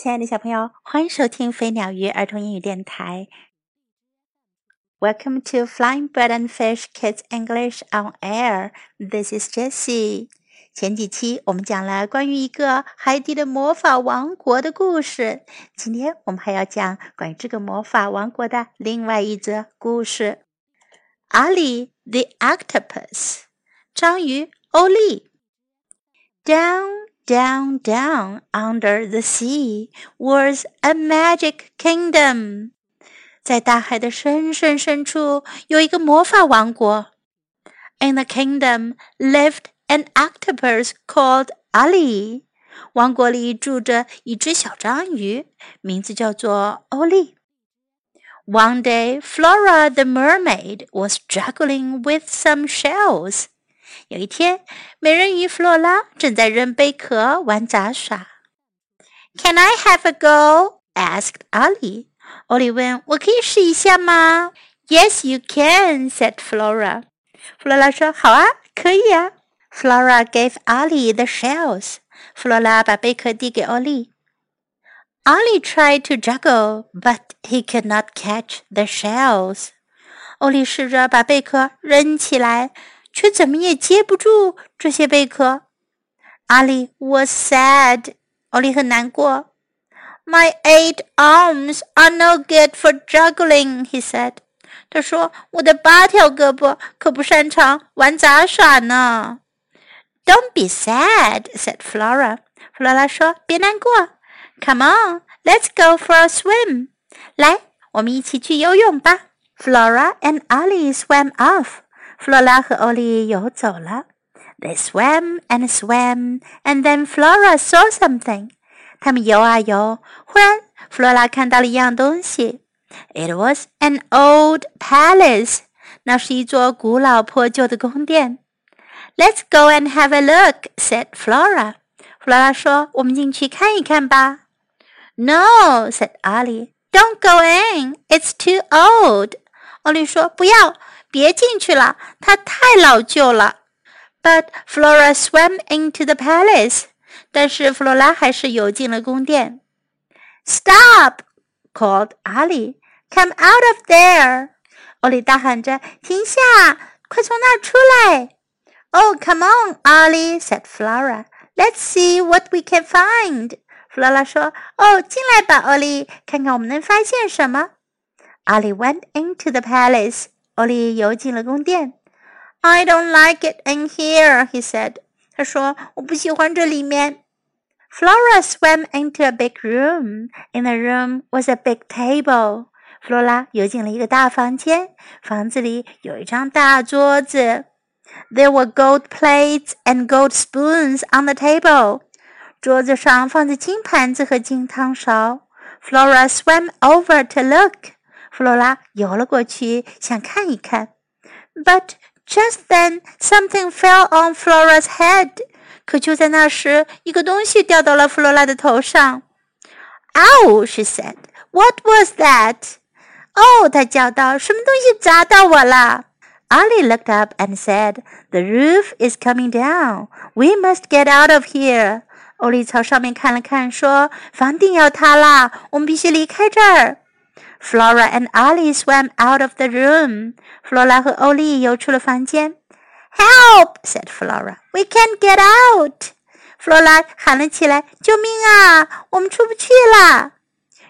亲爱的小朋友，欢迎收听飞鸟鱼儿童英语电台。Welcome to Flying Bird and Fish Kids English on Air. This is Jessie. 前几期我们讲了关于一个海底的魔法王国的故事，今天我们还要讲关于这个魔法王国的另外一则故事。Ali, the Octopus，章鱼欧利。Down Down, down under the sea was a magic kingdom. 在大海的深深深处有一个魔法王国。In the kingdom lived an octopus called Olly. 王国里住着一只小章鱼，名字叫做欧丽。One day, Flora the mermaid was juggling with some shells. 有一天，美人鱼弗洛拉正在扔贝壳玩杂耍。“Can I have a go?” asked Olly. 奥利问：“我可以试一下吗？”“Yes, you can,” said Flora. Flora Flora gave Olly the shells. Flora tried to juggle, but he could not catch the shells. 奥利试着把贝壳扔起来。却怎么也接不住这些贝壳。阿里，was sad，奥利很难过。My eight arms are no good for juggling，he said。他说：“我的八条胳膊可不擅长玩杂耍呢。” Don't be sad," said Flora. sad，said on, let's go for a swim. 来，我们一起去游泳吧。Flora and Olly swam off. Flora 和 Olly 游走了。They swam and swam, and then Flora saw something. 他们游啊游，忽然 Flora 看到了一样东西。It was an old palace. 那是一座古老破旧的宫殿。Let's go and have a look," said Flora. Flora 说：“我们进去看一看吧。” No," said Olly. "Don't go in. It's too old." 奥利说：“不要，别进去了，它太老旧了。But Flora swam into the palace，但是弗罗拉还是游进了宫殿。Stop! called Olly. Come out of there! 奥利大喊着：“停下，快从那儿出来！” Come on, Olly said Flora. Let's see what we can find. 弗拉拉说：“哦，进来吧，奥利，看看我们能发现什么。” Went into the palace. 欧利游进了宫殿。I don't like it in here, he said. 他说我不喜欢这里面。Flora swam into a big room. In the room was a big table. 弗罗拉游进了一个大房间，房子里有一张大桌子。There were gold plates and gold spoons on the table. 桌子上放着金盘子和金汤勺。Flora swam over to look. 弗罗拉游了过去，想看一看。But just then something fell on Flora's head。可就在那时，一个东西掉到了弗罗拉的头上。Ow! She said. What was that? 哦，她叫道：“什么东西砸到我了？”Ali looked up and said, "The roof is coming down. We must get out of here." 欧丽朝上面看了看，说：“房顶要塌啦，我们必须离开这儿。” Flora and Olly swam out of the room. Flora 和 Olly 游出了房间。Help! said Flora. We can't get out. Flora 喊了起来：“救命啊！我们出不去啦！”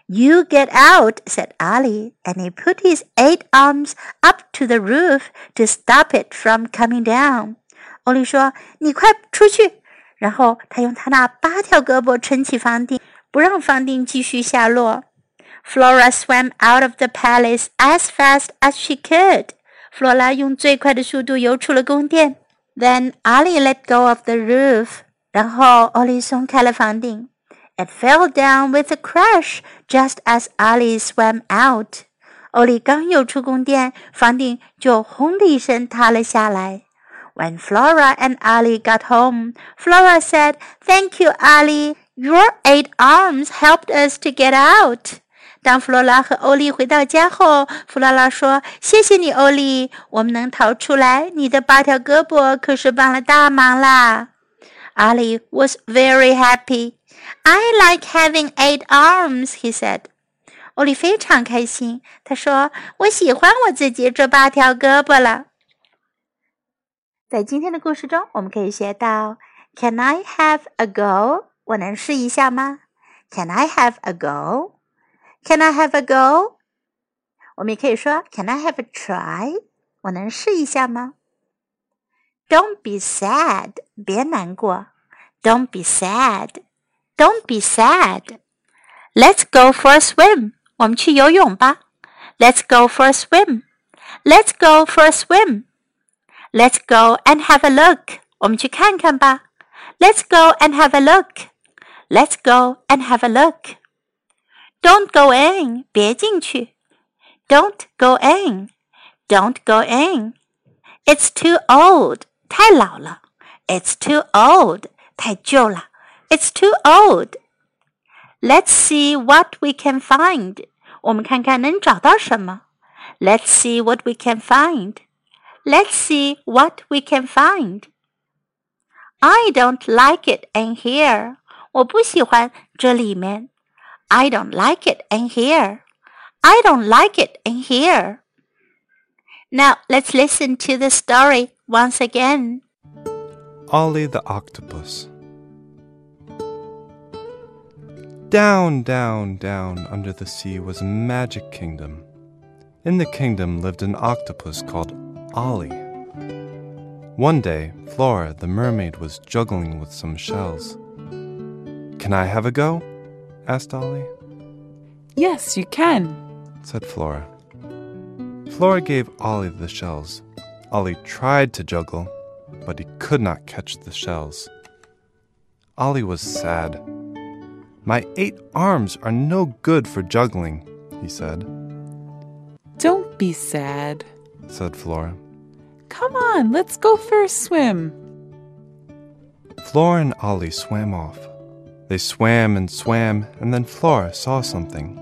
You get out, said Olly, and he put his eight arms up to the roof to stop it from coming down. 欧丽说：“你快出去！”然后他用他那八条胳膊撑起房顶，不让房顶继续下落。Flora swam out of the palace as fast as she could. 弗拉用最快的速度游出了宫殿。Then Olly let go of the roof. 然后奥利松开了房顶。It fell down with a crash just as Olly swam out. 欧利刚游出宫殿，房顶就轰的一声塌了下来。When Flora and Olly got home, Flora said, "Thank you, Olly. Your eight arms helped us to get out." 当弗罗拉和欧丽回到家后，弗罗拉说：“谢谢你，欧丽，我们能逃出来。你的八条胳膊可是帮了大忙啦。”阿里 was very happy. I like having eight arms, he said. 欧利非常开心，他说：“我喜欢我自己这八条胳膊了。”在今天的故事中，我们可以学到：Can I have a go？我能试一下吗？Can I have a go？go？Can I have a go？我们也可以说：Can I have a try？我能试一下吗？Don't be sad，别难过。Don't be sad，Don't be sad。Let's go for a swim。我们去游泳吧。Let's go for a swim. Let's go for a swim. Let's go and have a look. 我们去看看吧。Let's go and have a look. Let's go and have a look. Don't go in. 别进去。Don't go in. Don't go in. It's too old. 太老了。It's too old. 太旧了。It's too old. Let's see what we can find. 我们看看能找到什么。Let's see what we can find. Let's see what we can find. I don't like it in here. 我不喜欢这里面。 I don't like it in here. I don't like it in here. Now let's listen to the story once again. Olly the Octopus. Down, down, down under the sea was a magic kingdom. In the kingdom lived an octopus called Olly. One day, Flora the mermaid was juggling with some shells. Can I have a go? Asked Olly. Yes, you can, said Flora. Flora gave Olly the shells. Olly tried to juggle, but he could not catch the shells. Olly was sad. My eight arms are no good for juggling, he said. Don't be sad, said Flora. Come on, let's go for a swim. Flora and Olly swam off. They swam and swam, and then Flora saw something.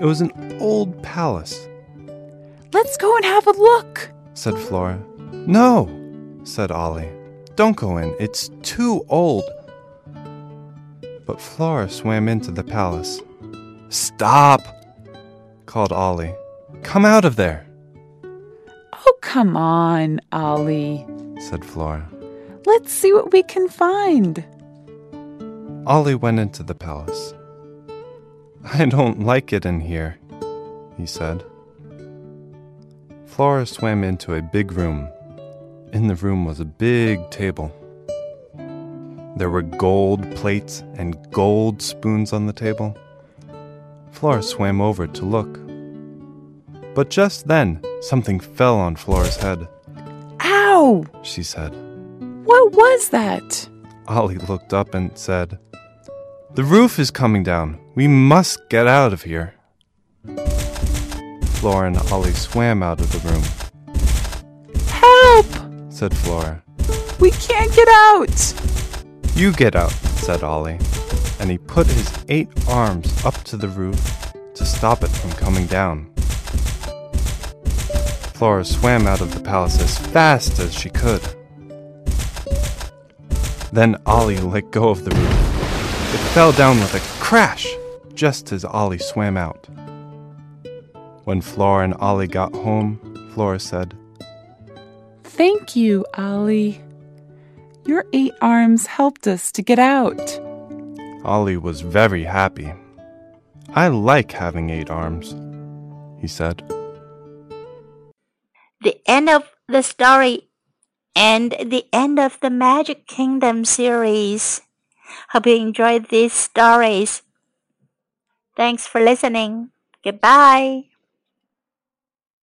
It was an old palace. Let's go and have a look, said Flora. No, said Olly. Don't go in, it's too old but Flora swam into the palace. Stop! called Olly. Come out of there! Oh, come on, Olly, said Flora. Let's see what we can find. Olly went into the palace. I don't like it in here, he said. Flora swam into a big room. In the room was a big table. There were gold plates and gold spoons on the table. Flora swam over to look. But just then, something fell on Flora's head. Ow! she said. What was that? Olly looked up and said, The roof is coming down. We must get out of here. Flora and Olly swam out of the room. Help! said Flora. We can't get out! You get out, said Olly, and he put his eight arms up to the roof to stop it from coming down. Flora swam out of the palace as fast as she could. Then Olly let go of the roof. It fell down with a crash just as Olly swam out. When Flora and Olly got home, Flora said, Thank you, Olly. Your eight arms helped us to get out. Olly was very happy. I like having eight arms, he said. The end of the story and the end of the Magic Kingdom series. Hope you enjoyed these stories. Thanks for listening. Goodbye.